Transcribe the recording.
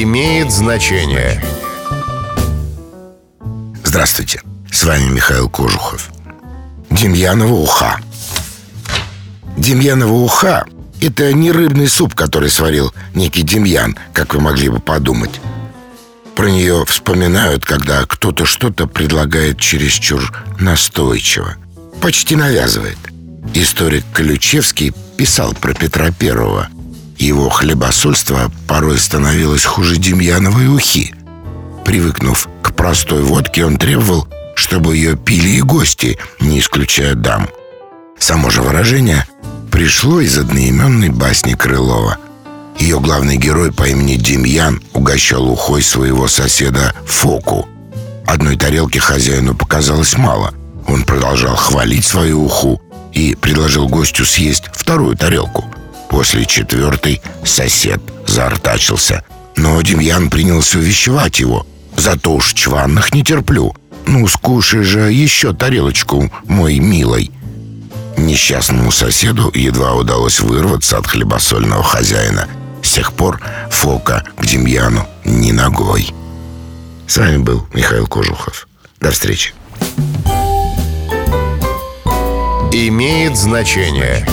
имеет значение. Здравствуйте, с вами Михаил Кожухов. Демьянова уха. Демьянова уха – это не рыбный суп, который сварил некий Демьян, как вы могли бы подумать. Про нее вспоминают, когда кто-то что-то предлагает чересчур настойчиво. Почти навязывает. Историк Ключевский писал про Петра Первого. Его хлебосольство порой становилось хуже Демьяновой ухи. Привыкнув к простой водке, он требовал, чтобы ее пили и гости, не исключая дам. Само же выражение пришло из одноименной басни Крылова. Ее главный герой по имени Демьян угощал ухой своего соседа Фоку. Одной тарелки хозяину показалось мало. Он продолжал хвалить свою уху и предложил гостю съесть вторую тарелку. После четвертой сосед заортачился. Но Демьян принялся увещевать его. «Зато уж чванных не терплю. Ну, скушай же еще тарелочку, мой милый». Несчастному соседу едва удалось вырваться от хлебосольного хозяина. С тех пор Фока к Демьяну ни ногой. С вами был Михаил Кожухов. До встречи. Имеет значение.